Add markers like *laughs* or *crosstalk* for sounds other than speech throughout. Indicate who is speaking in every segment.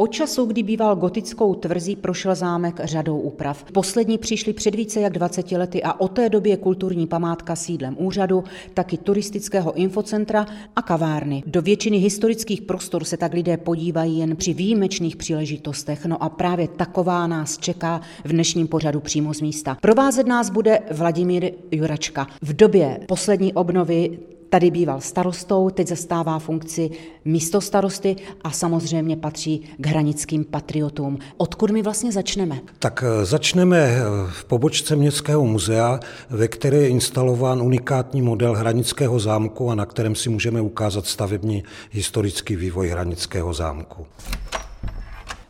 Speaker 1: Od času, kdy býval gotickou tvrzí, prošel zámek řadou úprav. Poslední přišli před více jak 20 lety a od té doby je kulturní památka sídlem úřadu, taky turistického infocentra a kavárny. Do většiny historických prostor se tak lidé podívají jen při výjimečných příležitostech, no a právě taková nás čeká v dnešním pořadu přímo z místa. Provázet nás bude Vladimír Juračka. V době poslední obnovy Tady býval starostou, teď zastává funkci místo starosty a samozřejmě patří k hranickým patriotům. Odkud my vlastně začneme?
Speaker 2: Tak eh, začneme eh, v pobočce Městského muzea, ve které je instalován unikátní model Hranického zámku a na kterém si můžeme ukázat stavební historický vývoj Hranického zámku.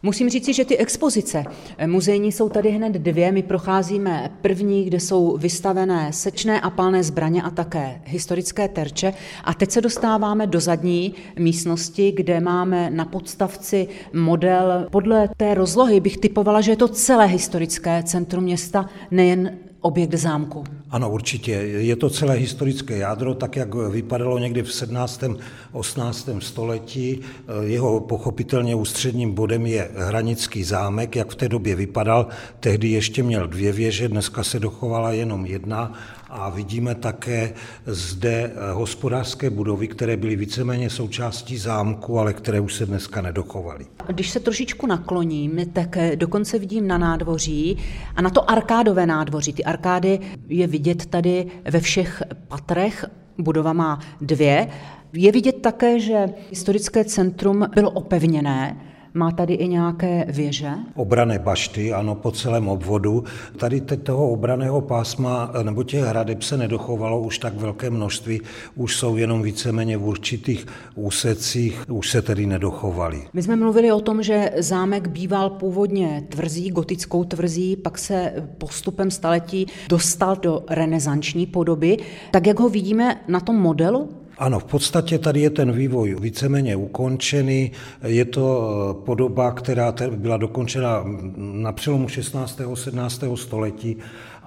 Speaker 1: Musím říci, že ty expozice muzejní jsou tady hned dvě. My procházíme první, kde jsou vystavené sečné a palné zbraně a také historické terče. A teď se dostáváme do zadní místnosti, kde máme na podstavci model. Podle té rozlohy bych typovala, že je to celé historické centrum města, nejen objekt zámku.
Speaker 2: Ano, určitě. Je to celé historické jádro, tak jak vypadalo někdy v 17. 18. století. Jeho pochopitelně ústředním bodem je Hranický zámek, jak v té době vypadal. Tehdy ještě měl dvě věže, dneska se dochovala jenom jedna a vidíme také zde hospodářské budovy, které byly víceméně součástí zámku, ale které už se dneska nedochovaly.
Speaker 1: Když se trošičku nakloním, tak dokonce vidím na nádvoří a na to arkádové nádvoří. Ty arkády je vidět tady ve všech patrech. Budova má dvě. Je vidět také, že historické centrum bylo opevněné, má tady i nějaké věže?
Speaker 2: Obrané bašty, ano, po celém obvodu. Tady teď toho obraného pásma nebo těch hradeb se nedochovalo už tak velké množství, už jsou jenom víceméně v určitých úsecích, už se tedy nedochovali.
Speaker 1: My jsme mluvili o tom, že zámek býval původně tvrzí, gotickou tvrzí, pak se postupem staletí dostal do renesanční podoby. Tak jak ho vidíme na tom modelu,
Speaker 2: ano, v podstatě tady je ten vývoj víceméně ukončený. Je to eh, podoba, která byla dokončena na přelomu 16. a 17. století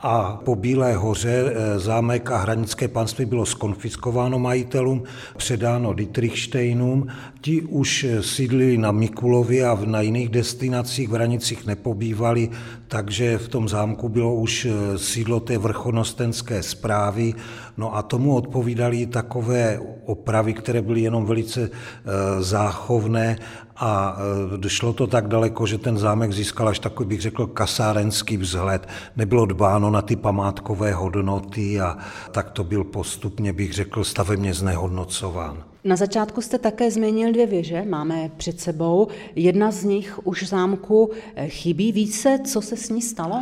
Speaker 2: a po Bílé hoře eh, zámek a hranické panství bylo skonfiskováno majitelům, předáno Dietrichsteinům. Ti už eh, sídlili na Mikulově a na jiných destinacích v hranicích nepobývali, takže v tom zámku bylo už sídlo té vrchonostenské zprávy. No a tomu odpovídali takové opravy, které byly jenom velice záchovné a došlo to tak daleko, že ten zámek získal až takový, bych řekl, kasárenský vzhled. Nebylo dbáno na ty památkové hodnoty a tak to byl postupně, bych řekl, stavebně znehodnocován.
Speaker 1: Na začátku jste také změnil dvě věže, máme před sebou. Jedna z nich už v zámku eh, chybí. Více, co se s ní stalo?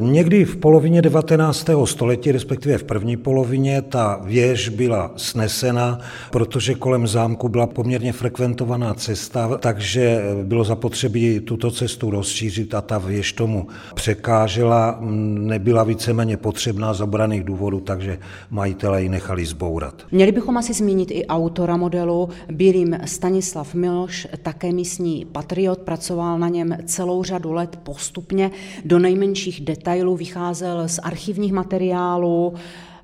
Speaker 2: Někdy v polovině 19. století, respektive v první polovině, ta věž byla snesena, protože kolem zámku byla poměrně frekventovaná cesta, takže bylo zapotřebí tuto cestu rozšířit a ta věž tomu překážela. Nebyla víceméně potřebná z obraných důvodů, takže majitelé ji nechali zbourat.
Speaker 1: Měli bychom asi zmínit i auto autora modelu byl jim Stanislav Miloš, také místní patriot, pracoval na něm celou řadu let postupně, do nejmenších detailů vycházel z archivních materiálů,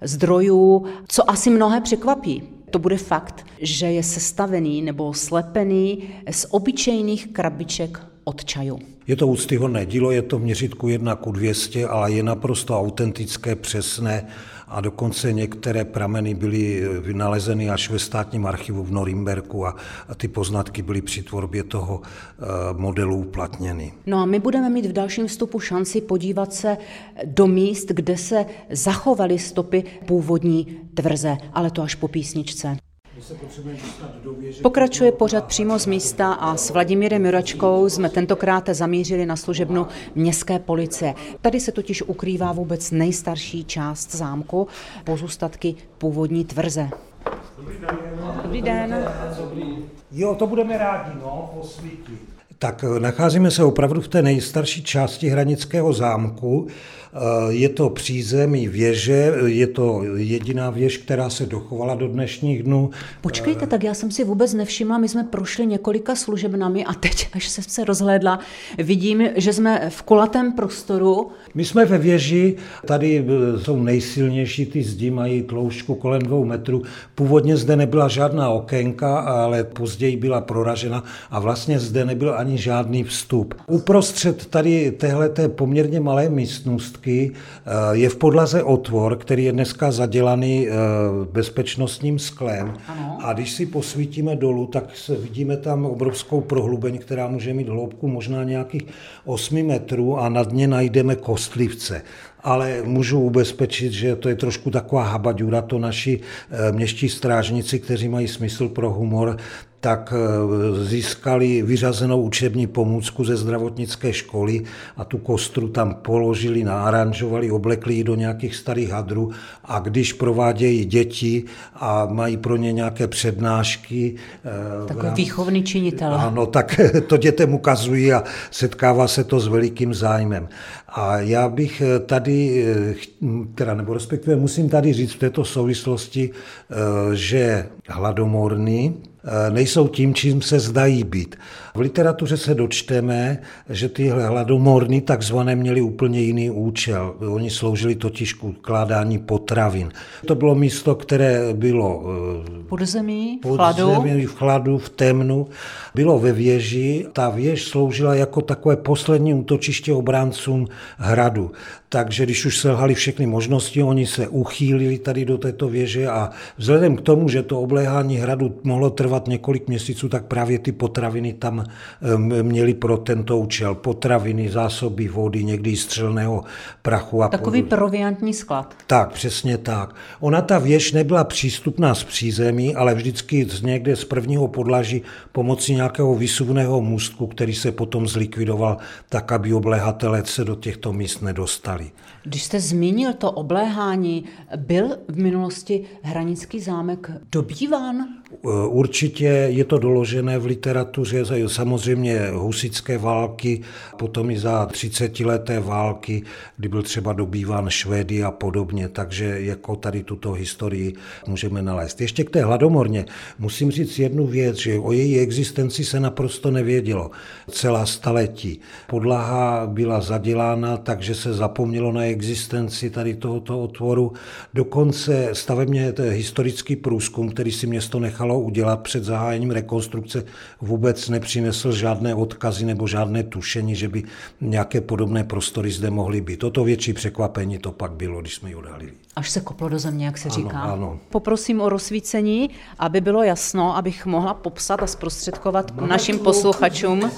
Speaker 1: zdrojů, co asi mnohé překvapí. To bude fakt, že je sestavený nebo slepený z obyčejných krabiček od čaju.
Speaker 2: Je to úctyhodné dílo, je to v měřitku 1 ku 200, ale je naprosto autentické, přesné a dokonce některé prameny byly vynalezeny až ve státním archivu v Norimberku a, a ty poznatky byly při tvorbě toho uh, modelu uplatněny.
Speaker 1: No a my budeme mít v dalším vstupu šanci podívat se do míst, kde se zachovaly stopy původní tvrze, ale to až po písničce. Pokračuje pořad přímo z místa a s Vladimírem Juračkou jsme tentokrát zamířili na služebnu městské policie. Tady se totiž ukrývá vůbec nejstarší část zámku, pozůstatky původní tvrze. Dobrý den. Dobrý den.
Speaker 2: Jo, to budeme rádi, no, posvítit. Tak nacházíme se opravdu v té nejstarší části Hranického zámku. Je to přízemí věže, je to jediná věž, která se dochovala do dnešních dnů.
Speaker 1: Počkejte, tak já jsem si vůbec nevšimla, my jsme prošli několika služebnami a teď, až se se rozhlédla, vidím, že jsme v kulatém prostoru.
Speaker 2: My jsme ve věži, tady eh, jsou nejsilnější, ty zdi mají tloušťku kolem dvou metrů. Původně zde nebyla žádná okénka, ale později byla proražena a vlastně zde nebyl ani žádný vstup. Uprostřed tady téhleté poměrně malé místnostky eh, je v podlaze otvor, který je dneska zadělaný eh, bezpečnostním sklem. Ano. A když si posvítíme dolů, tak se vidíme tam obrovskou prohlubeň, která může mít hloubku možná nějakých 8 metrů a nad ně najdeme kostlivce ale můžu ubezpečit, že to je trošku taková habaďura, to naši eh, měští strážníci, kteří mají smysl pro humor, tak eh, získali vyřazenou učební pomůcku ze zdravotnické školy a tu kostru tam položili, naaranžovali, oblekli ji do nějakých starých hadrů a když provádějí děti a mají pro ně nějaké přednášky.
Speaker 1: Eh, Takový rám... výchovný činitel.
Speaker 2: Ano, tak *laughs* to dětem ukazují a setkává se to s velikým zájmem. A já bych eh, tady, teda nebo respektive musím tady říct v této souvislosti, že hladomorný Eh, nejsou tím, čím se zdají být. V literatuře se dočteme, že tyhle hladomorny takzvané měly úplně jiný účel. Oni sloužili totiž k ukládání potravin. To bylo místo, které bylo
Speaker 1: eh, pod zemí, pod v chladu. Zemí,
Speaker 2: v chladu, v temnu. Bylo ve věži. Ta věž sloužila jako takové poslední útočiště obráncům hradu. Takže když už selhali všechny možnosti, oni se uchýlili tady do této věže a vzhledem k tomu, že to obléhání hradu mohlo trvat několik měsíců, tak právě ty potraviny tam měli pro tento účel. Potraviny, zásoby vody, někdy střelného prachu. A
Speaker 1: Takový podobně. proviantní sklad.
Speaker 2: Tak, přesně tak. Ona ta věž nebyla přístupná z přízemí, ale vždycky z někde z prvního podlaží pomocí nějakého vysuvného můstku, který se potom zlikvidoval tak, aby obléhatelé se do těchto míst nedostali.
Speaker 1: Když jste zmínil to obléhání, byl v minulosti Hranický zámek dobýván?
Speaker 2: Určitě je to doložené v literatuře, samozřejmě husické války, potom i za 30 leté války, kdy byl třeba dobýván Švédy a podobně, takže jako tady tuto historii můžeme nalézt. Ještě k té hladomorně musím říct jednu věc, že o její existenci se naprosto nevědělo celá staletí. Podlaha byla zadělána, takže se zapomnělo na existenci tady tohoto otvoru. Dokonce stavebně historický průzkum, který si město nechalo udělat před zahájením rekonstrukce, vůbec nepřinesl žádné odkazy nebo žádné tušení, že by nějaké podobné prostory zde mohly být. Toto větší překvapení to pak bylo, když jsme ji odhalili.
Speaker 1: Až se koplo do země, jak se
Speaker 2: ano,
Speaker 1: říká.
Speaker 2: Ano.
Speaker 1: Poprosím o rozsvícení, aby bylo jasno, abych mohla popsat a zprostředkovat Máme našim posluchačům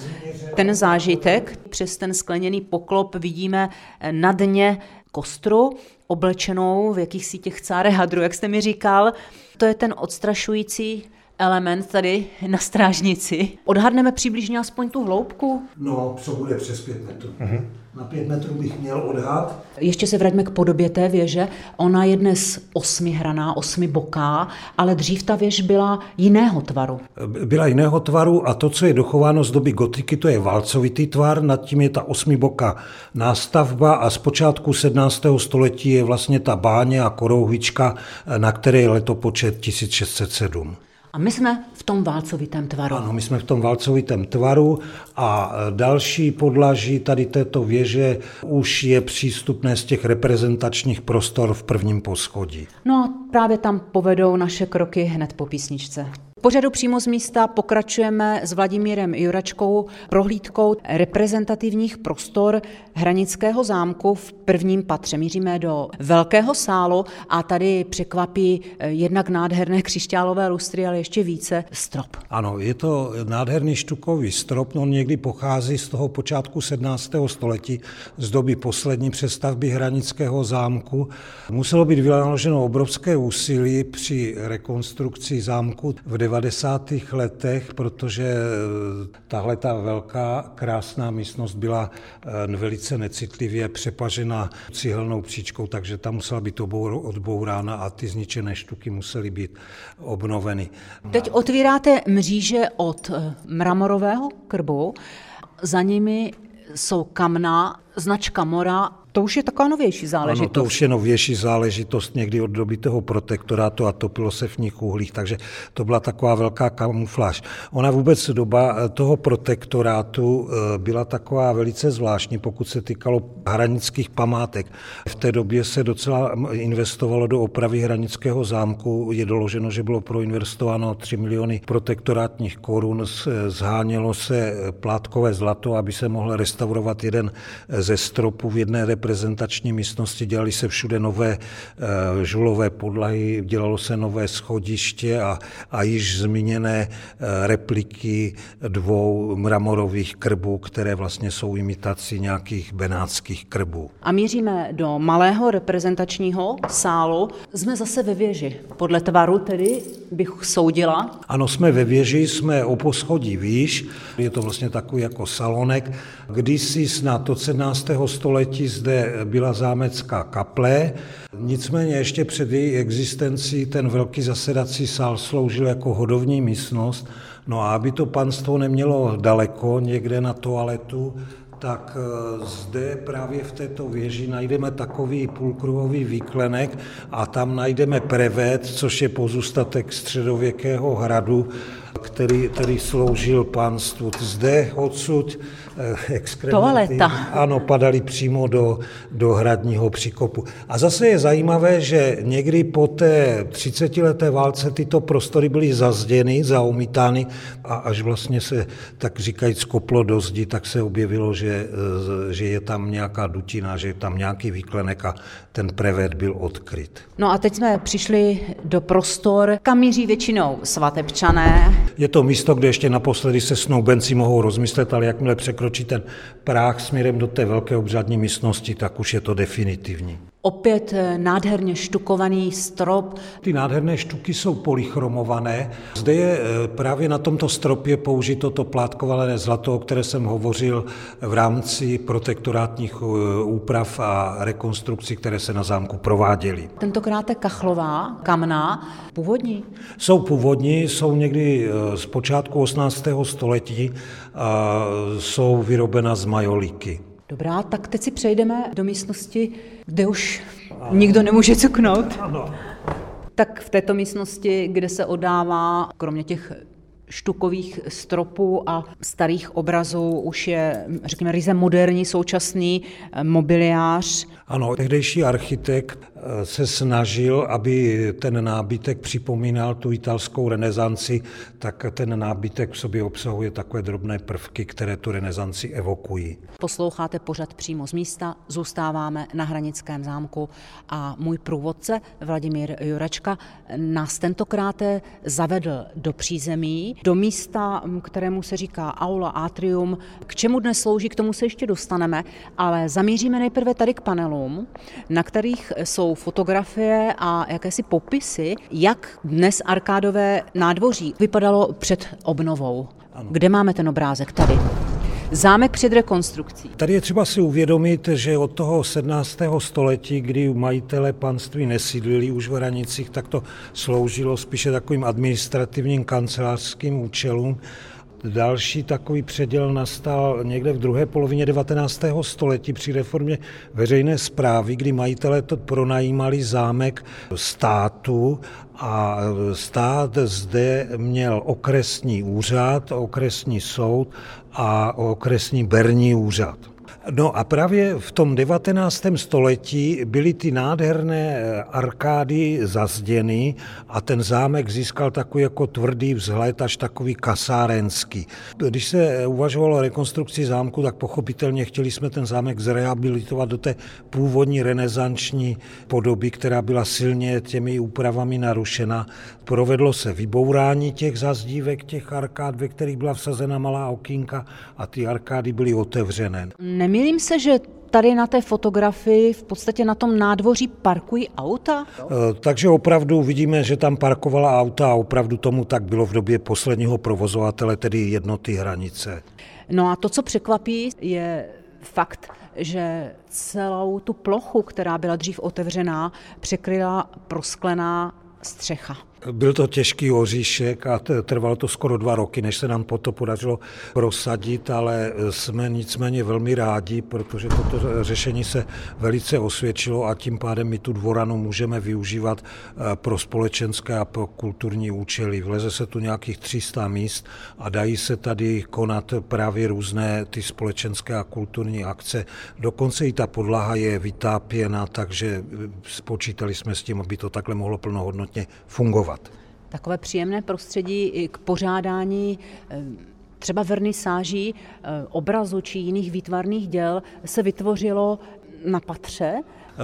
Speaker 1: ten zážitek. Přes ten skleněný poklop vidíme na dně kostru, oblečenou v jakýchsi těch cáre hadru, jak jste mi říkal. To je ten odstrašující element tady na strážnici. Odhadneme přibližně aspoň tu hloubku?
Speaker 2: No, co bude přes pět metrů. Uh-huh. Na pět metrů bych měl odhad.
Speaker 1: Ještě se vraťme k podobě té věže. Ona je dnes osmihraná, osmiboká, ale dřív ta věž byla jiného tvaru.
Speaker 2: Byla jiného tvaru a to, co je dochováno z doby gotiky, to je valcovitý tvar, nad tím je ta osmiboká nástavba a z počátku 17. století je vlastně ta báně a korouhvička, na které je letopočet 1607.
Speaker 1: A my jsme v tom válcovitém tvaru.
Speaker 2: Ano, my jsme v tom válcovitém tvaru a další podlaží tady této věže už je přístupné z těch reprezentačních prostor v prvním poschodí.
Speaker 1: No a právě tam povedou naše kroky hned po písničce pořadu přímo z místa pokračujeme s Vladimírem Juračkou prohlídkou reprezentativních prostor Hranického zámku v prvním patře. Míříme do velkého sálu a tady překvapí eh, jednak nádherné křišťálové lustry, ale ještě více strop.
Speaker 2: Ano, je to nádherný štukový strop, on někdy pochází z toho počátku 17. století, z doby poslední přestavby Hranického zámku. Muselo být vynaloženo obrovské úsilí při rekonstrukci zámku v 90. letech, protože eh, tahle ta velká krásná místnost byla eh, velice necitlivě přepažena cihelnou příčkou, takže ta musela být odbourána a ty zničené štuky musely být obnoveny.
Speaker 1: Teď otvíráte mříže od eh, mramorového krbu, za nimi jsou kamna značka Mora, to už je taková novější záležitost.
Speaker 2: Ano, to už je novější záležitost někdy od doby toho protektorátu a topilo se v nich uhlích, takže to byla taková velká kamufláž. Ona vůbec doba eh, toho protektorátu eh, byla taková velice zvláštní, pokud se týkalo hranických památek. V té době se docela investovalo do opravy hranického zámku. Je doloženo, že bylo proinvestováno 3 miliony protektorátních korun, zhánělo se plátkové zlato, aby se mohl restaurovat jeden ze stropů v jedné reprezentační místnosti, dělali se všude nové eh, žulové podlahy, dělalo se nové schodiště a, a již zmíněné eh, repliky dvou mramorových krbů, které vlastně jsou imitací nějakých benátských krbů.
Speaker 1: A míříme do malého reprezentačního sálu. Jsme zase ve věži. Podle tvaru tedy bych soudila.
Speaker 2: Ano, jsme ve věži, jsme o poschodí výš. Je to vlastně takový jako salonek. Kdysi snad od 17. století zde byla zámecká kaple, nicméně ještě před její existencí ten velký zasedací sál sloužil jako hodovní místnost, No a aby to panstvo nemělo daleko někde na toaletu, tak eh, zde právě v této věži najdeme takový půlkruhový výklenek a tam najdeme prevet, což je pozůstatek středověkého hradu, který, který sloužil panstvu. Zde odsud eh, exkrementy ano, padali přímo do, do hradního příkopu. A zase je zajímavé, že někdy po té 30-leté válce tyto prostory byly zazděny, zaumítány a až vlastně se, tak říkajíc, skoplo do zdi, tak se objevilo, že, eh, že je tam nějaká dutina, že je tam nějaký výklenek a ten prevet byl odkryt.
Speaker 1: No a teď jsme přišli do prostor, kam míří většinou svatebčané.
Speaker 2: Je to místo, kde ještě naposledy se snoubenci mohou rozmyslet, ale jakmile překročí ten práh směrem do té velké obřadní místnosti, tak už je to definitivní.
Speaker 1: Opět eh, nádherně štukovaný strop.
Speaker 2: Ty nádherné štuky jsou polychromované. Zde je eh, právě na tomto stropě použito to plátkované zlato, o které jsem hovořil v rámci protektorátních eh, úprav a rekonstrukcí, které se na zámku prováděly.
Speaker 1: Tentokrát je kachlová, kamná, původní?
Speaker 2: Jsou původní, jsou někdy z počátku 18. století a jsou vyrobena z majoliky.
Speaker 1: Dobrá, tak teď si přejdeme do místnosti, kde už nikdo nemůže cuknout. Ano. Tak v této místnosti, kde se odává, kromě těch štukových stropů a starých obrazů už je, řekněme, ryze moderní, současný eh, mobiliář.
Speaker 2: Ano, tehdejší architekt eh, se snažil, aby ten nábytek připomínal tu italskou renesanci, tak ten nábytek v sobě obsahuje takové drobné prvky, které tu renesanci evokují.
Speaker 1: Posloucháte pořad přímo z místa, zůstáváme na Hranickém zámku a můj průvodce Vladimír Juračka nás tentokrát zavedl do přízemí, do místa, kterému se říká Aula Atrium. K čemu dnes slouží, k tomu se ještě dostaneme, ale zamíříme nejprve tady k panelům, na kterých jsou fotografie a jakési popisy, jak dnes arkádové nádvoří vypadalo před obnovou. Ano. Kde máme ten obrázek? Tady. Zámek před rekonstrukcí.
Speaker 2: Tady je třeba si uvědomit, že od toho 17. století, kdy majitele panství nesídlili už v hranicích, tak to sloužilo spíše takovým administrativním kancelářským účelům. Další takový předěl nastal někde v druhé polovině 19. století při reformě veřejné zprávy, kdy majitelé to pronajímali zámek státu a stát zde měl okresní úřad, okresní soud a okresní berní úřad. No a právě v tom 19. století byly ty nádherné eh, arkády zazděny a ten zámek získal takový jako tvrdý vzhled, až takový kasárenský. Když se uvažovalo o rekonstrukci zámku, tak pochopitelně chtěli jsme ten zámek zrehabilitovat do té původní renesanční podoby, která byla silně těmi úpravami narušena. Provedlo se vybourání těch zazdívek, těch arkád, ve kterých byla vsazena malá okýnka a ty arkády byly otevřené.
Speaker 1: Nemýlím se, že tady na té fotografii v podstatě na tom nádvoří parkují auta?
Speaker 2: E, takže opravdu vidíme, že tam parkovala auta a opravdu tomu tak bylo v době posledního provozovatele, tedy jednoty hranice.
Speaker 1: No a to, co překvapí, je fakt, že celou tu plochu, která byla dřív otevřená, překryla prosklená střecha.
Speaker 2: Byl to těžký oříšek a trvalo to skoro dva roky, než se nám to podařilo prosadit, ale jsme nicméně velmi rádi, protože toto řešení se velice osvědčilo a tím pádem my tu dvoranu můžeme využívat eh, pro společenské a pro kulturní účely. Vleze se tu nějakých 300 míst a dají se tady konat právě různé ty společenské a kulturní akce. Dokonce i ta podlaha je vytápěna, takže spočítali jsme s tím, aby to takhle mohlo plnohodnotně fungovat.
Speaker 1: Takové příjemné prostředí k pořádání eh, třeba vernisáží eh, obrazu či jiných výtvarných děl se vytvořilo na patře.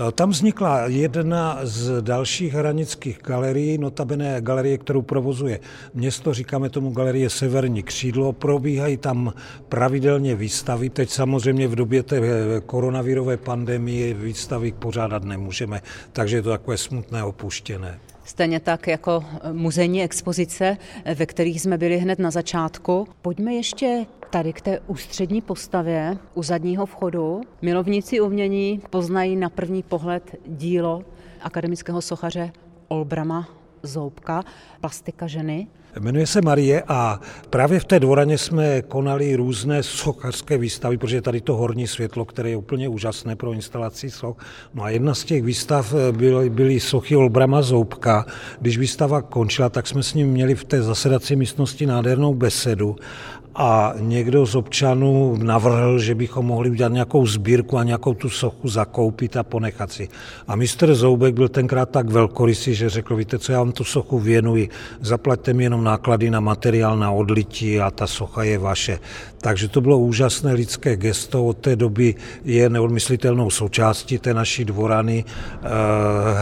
Speaker 2: Eh, tam vznikla jedna z dalších hranických galerií, notabene galerie, kterou provozuje město, říkáme tomu galerie Severní křídlo, probíhají tam pravidelně výstavy. Teď samozřejmě v době té koronavirové pandemie výstavy pořádat nemůžeme, takže je to takové smutné opuštěné.
Speaker 1: Stejně tak jako muzejní expozice, ve kterých jsme byli hned na začátku. Pojďme ještě tady k té ústřední postavě u zadního vchodu. Milovníci umění poznají na první pohled dílo akademického sochaře Olbrama Zoubka, plastika ženy.
Speaker 2: Jmenuje se Marie a právě v té dvoraně jsme konali různé sochařské výstavy, protože tady to horní světlo, které je úplně úžasné pro instalaci soch. No a jedna z těch výstav byly, byly sochy Olbrama Zoubka. Když výstava končila, tak jsme s ním měli v té zasedací místnosti nádhernou besedu a někdo z občanů navrhl, že bychom mohli udělat nějakou sbírku a nějakou tu sochu zakoupit a ponechat si. A mistr Zoubek byl tenkrát tak velkorysý, že řekl, víte co, já vám tu sochu věnuji, zaplaťte mi jenom náklady na materiál, na odlití a ta socha je vaše. Takže to bylo úžasné lidské gesto, od té doby je neodmyslitelnou součástí té naší dvorany. Eh,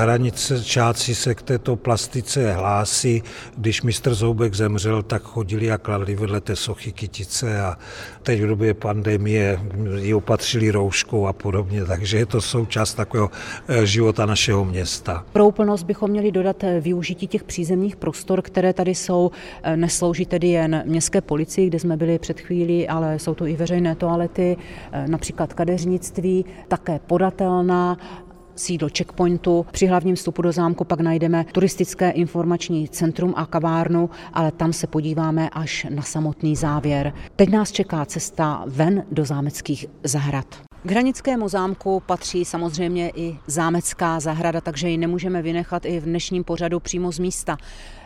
Speaker 2: hranice čáci se k této plastice hlásí. Když mistr Zoubek zemřel, tak chodili a kladli vedle té sochy kytice a teď v době pandemie ji opatřili rouškou a podobně, takže je to součást takového eh, života našeho města.
Speaker 1: Pro úplnost bychom měli dodat eh, využití těch přízemních prostor, které tady jsou. Neslouží tedy jen městské policii, kde jsme byli před chvílí, ale jsou to i veřejné toalety, eh, například kadeřnictví, také podatelná, sídlo checkpointu. Při hlavním vstupu do zámku pak najdeme turistické informační centrum a kavárnu, ale tam se podíváme až na samotný závěr. Teď nás čeká cesta ven do zámeckých zahrad. K Hranickému zámku patří samozřejmě i zámecká zahrada, takže ji nemůžeme vynechat i v dnešním pořadu přímo z místa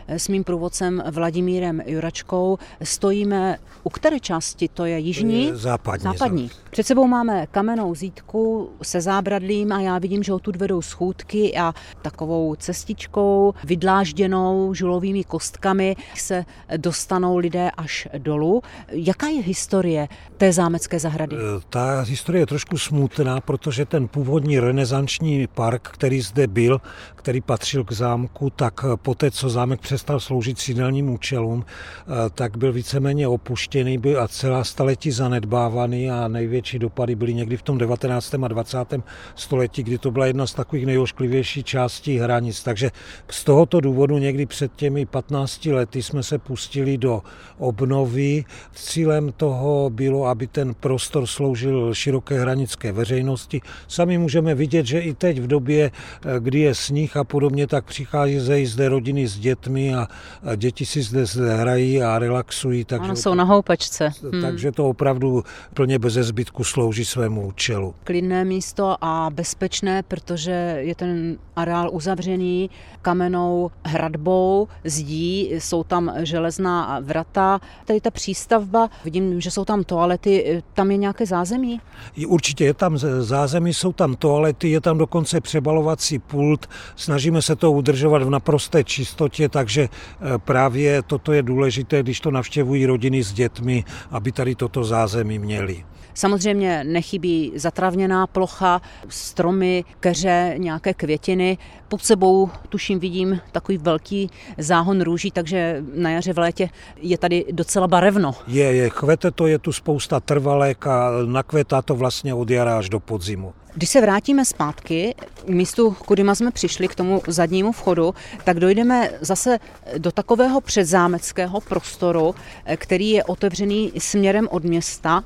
Speaker 1: s mým průvodcem Vladimírem Juračkou. Stojíme u které části? To je jižní?
Speaker 2: Západní.
Speaker 1: Západní. Před sebou máme kamennou zítku se zábradlím a já vidím, že odtud vedou schůdky a takovou cestičkou vydlážděnou žulovými kostkami se dostanou lidé až dolů. Jaká je historie té zámecké zahrady? Eh,
Speaker 2: ta historie je trošku smutná, protože ten původní renesanční park, který zde byl, který patřil k zámku, tak poté, co zámek přestal sloužit sídelním účelům, eh, tak byl víceméně opuštěný byl a celá staletí zanedbávaný a největší dopady byly někdy v tom 19. a 20. století, kdy to byla jedna z takových nejošklivějších částí hranic. Takže z tohoto důvodu někdy před těmi 15 lety jsme se pustili do obnovy. Cílem toho bylo, aby ten prostor sloužil široké hranické veřejnosti. Sami můžeme vidět, že i teď v době, eh, kdy je sníh a podobně, tak přichází zde rodiny s dětmi dětmi a, a děti si zde, zde hrají a relaxují.
Speaker 1: Takže ano, jsou na houpačce.
Speaker 2: Hmm. Takže to opravdu plně bez zbytku slouží svému účelu.
Speaker 1: Klidné místo a bezpečné, protože je ten areál uzavřený kamennou hradbou, zdí, jsou tam železná vrata. Tady ta přístavba, vidím, že jsou tam toalety, tam je nějaké zázemí?
Speaker 2: Určitě je tam zázemí, jsou tam toalety, je tam dokonce přebalovací pult. Snažíme se to udržovat v naprosté čistotě, takže takže eh, právě toto je důležité, když to navštěvují rodiny s dětmi, aby tady toto zázemí měli.
Speaker 1: Samozřejmě nechybí zatravněná plocha, stromy, keře, nějaké květiny. Pod sebou, tuším, vidím takový velký záhon růží, takže na jaře v létě je tady docela barevno.
Speaker 2: Je, je, kvete to, je tu spousta trvalek a nakvětá to vlastně od jara až do podzimu.
Speaker 1: Když se vrátíme zpátky k místu, kudy jsme přišli, k tomu zadnímu vchodu, tak dojdeme zase do takového předzámeckého prostoru, který je otevřený směrem od města.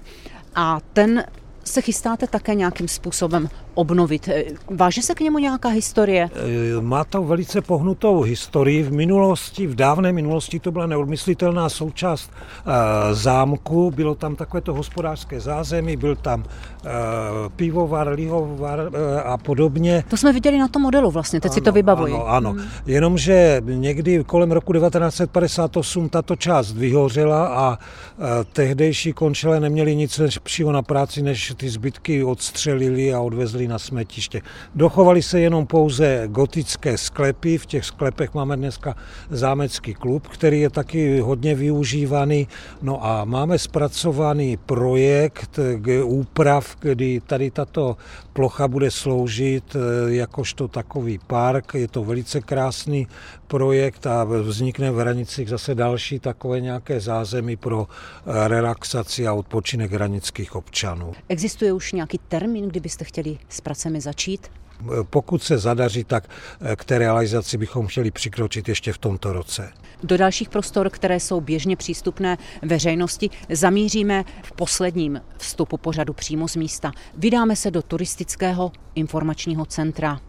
Speaker 1: A ten se chystáte také nějakým způsobem obnovit. Váže se k němu nějaká historie?
Speaker 2: Má to velice pohnutou historii. V minulosti, v dávné minulosti to byla neodmyslitelná součást zámku. Bylo tam takovéto hospodářské zázemí, byl tam pivovar, lihovar a podobně.
Speaker 1: To jsme viděli na tom modelu vlastně, teď ano, si to vybavuji.
Speaker 2: Ano, ano. Hmm. Jenomže někdy kolem roku 1958 tato část vyhořela a tehdejší končele neměli nic lepšího na práci, než ty zbytky odstřelili a odvezli na smetiště. Dochovali se jenom pouze gotické sklepy, v těch sklepech máme dneska zámecký klub, který je taky hodně využívaný. No a máme zpracovaný projekt úprav, kdy tady tato plocha bude sloužit eh, jakožto takový park. Je to velice krásný projekt a vznikne v hranicích zase další takové nějaké zázemí pro eh, relaxaci a odpočinek hranických občanů.
Speaker 1: Existuje už nějaký termín, kdybyste chtěli s pracemi začít?
Speaker 2: Pokud se zadaří, tak k té realizaci bychom chtěli přikročit ještě v tomto roce.
Speaker 1: Do dalších prostor, které jsou běžně přístupné veřejnosti, zamíříme v posledním vstupu pořadu přímo z místa. Vydáme se do turistického informačního centra.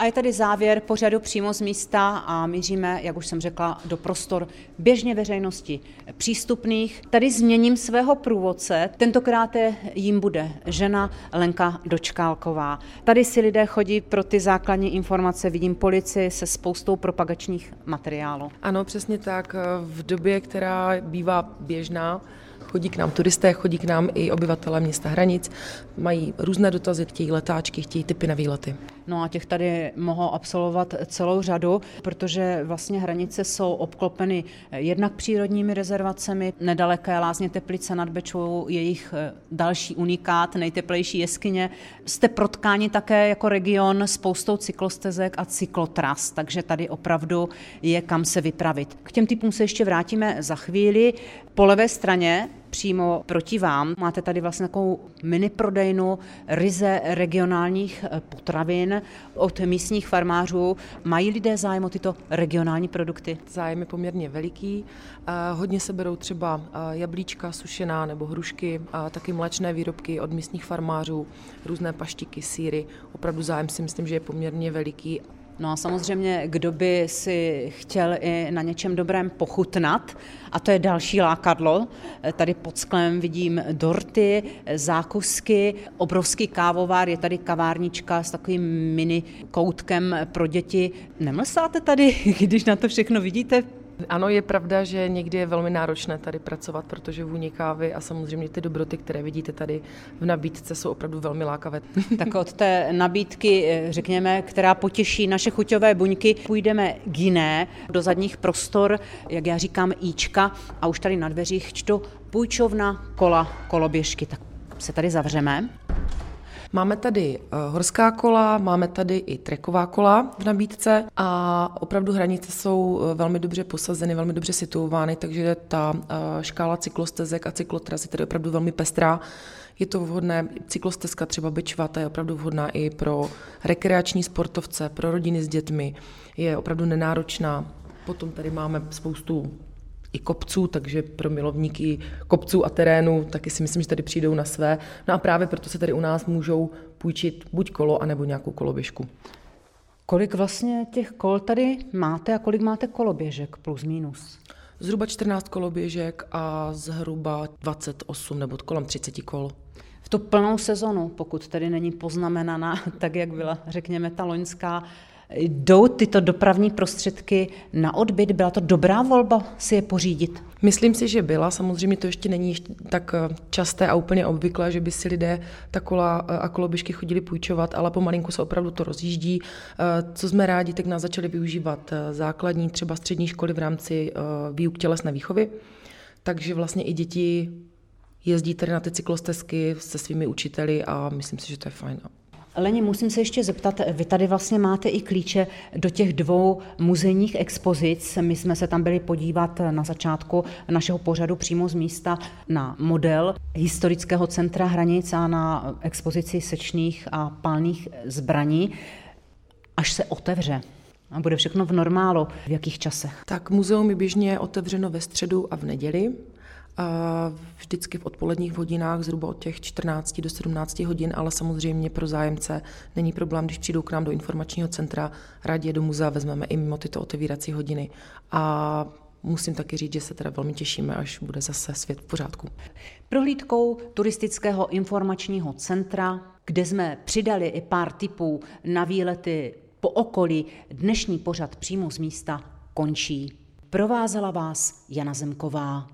Speaker 1: A je tady závěr pořadu přímo z místa a míříme, jak už jsem řekla, do prostor běžně veřejnosti přístupných. Tady změním svého průvodce, tentokrát jim bude žena Lenka Dočkálková. Tady si lidé chodí pro ty základní informace, vidím policii se spoustou propagačních materiálů.
Speaker 3: Ano, přesně tak. V době, která bývá běžná, Chodí k nám turisté, chodí k nám i obyvatelé města Hranic, mají různé dotazy, chtějí letáčky, chtějí typy na výlety.
Speaker 1: No a těch tady mohou absolvovat celou řadu, protože vlastně hranice jsou obklopeny jednak přírodními rezervacemi, nedaleké Lázně Teplice nad Bečou, jejich eh, další unikát, nejteplejší jeskyně. Jste protkáni také jako region spoustou cyklostezek a cyklotras, takže tady opravdu je kam se vypravit. K těm typům se ještě vrátíme za chvíli. Po levé straně přímo proti vám. Máte tady vlastně takovou mini prodejnu ryze regionálních eh, potravin od místních farmářů. Mají lidé zájem o tyto regionální produkty?
Speaker 3: Zájem je poměrně veliký. Eh, hodně se berou třeba eh, jablíčka sušená nebo hrušky, taky mléčné výrobky od místních farmářů, různé paštiky, síry. Opravdu zájem si myslím, že je poměrně veliký.
Speaker 1: No a samozřejmě, kdo by si chtěl i na něčem dobrém pochutnat, a to je další lákadlo. Tady pod sklem vidím dorty, zákusky, obrovský kávovár, je tady kavárnička s takovým mini koutkem pro děti. Nemlsáte tady, *laughs* když na to všechno vidíte?
Speaker 3: Ano, je pravda, že někdy je velmi náročné tady pracovat, protože vůně kávy a samozřejmě ty dobroty, které vidíte tady v nabídce, jsou opravdu velmi lákavé. *laughs*
Speaker 1: Tak od té nabídky, eh, řekněme, která potěší naše chuťové buňky, půjdeme k jiné, do zadních prostor, jak já říkám, íčka a už tady na dveřích čtu půjčovna kola koloběžky. Tak se tady zavřeme.
Speaker 3: Máme tady eh, horská kola, máme tady i treková kola v nabídce a opravdu hranice jsou eh, velmi dobře posazeny, velmi dobře situovány, takže ta eh, škála cyklostezek a cyklotras je tady opravdu velmi pestrá. Je to vhodné, cyklostezka třeba Bečva, ta je opravdu vhodná i pro rekreační sportovce, pro rodiny s dětmi, je opravdu nenáročná. Potom tady máme spoustu i kopců, takže pro milovníky kopců a terénu taky si myslím, že tady přijdou na své. No a právě proto se tady u nás můžou půjčit buď kolo, anebo nějakou koloběžku.
Speaker 1: Kolik vlastně těch kol tady máte a kolik máte koloběžek plus minus?
Speaker 3: Zhruba 14 koloběžek a zhruba 28 nebo kolem 30 kol.
Speaker 1: V tu plnou sezonu, pokud tady není poznamenaná, *laughs* tak jak byla, řekněme, ta loňská, Jdou tyto dopravní prostředky na odbyt? Byla to dobrá volba si je pořídit?
Speaker 3: Myslím si, že byla. Samozřejmě to ještě není tak eh, časté a úplně obvyklé, že by si lidé ta kola eh, a koloběžky chodili půjčovat, ale pomalinku se opravdu to rozjíždí. Eh, co jsme rádi, tak nás začali využívat základní, třeba střední školy v rámci výuk tělesné výchovy. Takže vlastně i děti jezdí tady na ty cyklostezky se svými učiteli a myslím si, že to je fajn.
Speaker 1: Leni, musím se ještě zeptat, vy tady vlastně máte i klíče do těch dvou muzejních expozic. My jsme se tam byli podívat na začátku našeho pořadu přímo z místa na model historického centra hranic a na expozici sečných a palných zbraní. Až se otevře a bude všechno v normálu. V jakých časech?
Speaker 3: Tak muzeum je běžně otevřeno ve středu a v neděli. Vždycky v odpoledních hodinách, zhruba od těch 14 do 17 hodin, ale samozřejmě pro zájemce není problém, když přijdou k nám do informačního centra, rádi do muzea vezmeme i mimo tyto otevírací hodiny. A musím taky říct, že se teda velmi těšíme, až bude zase svět v pořádku.
Speaker 1: Prohlídkou turistického informačního centra, kde jsme přidali i pár tipů na výlety po okolí, dnešní pořad přímo z místa končí. Provázela vás Jana Zemková.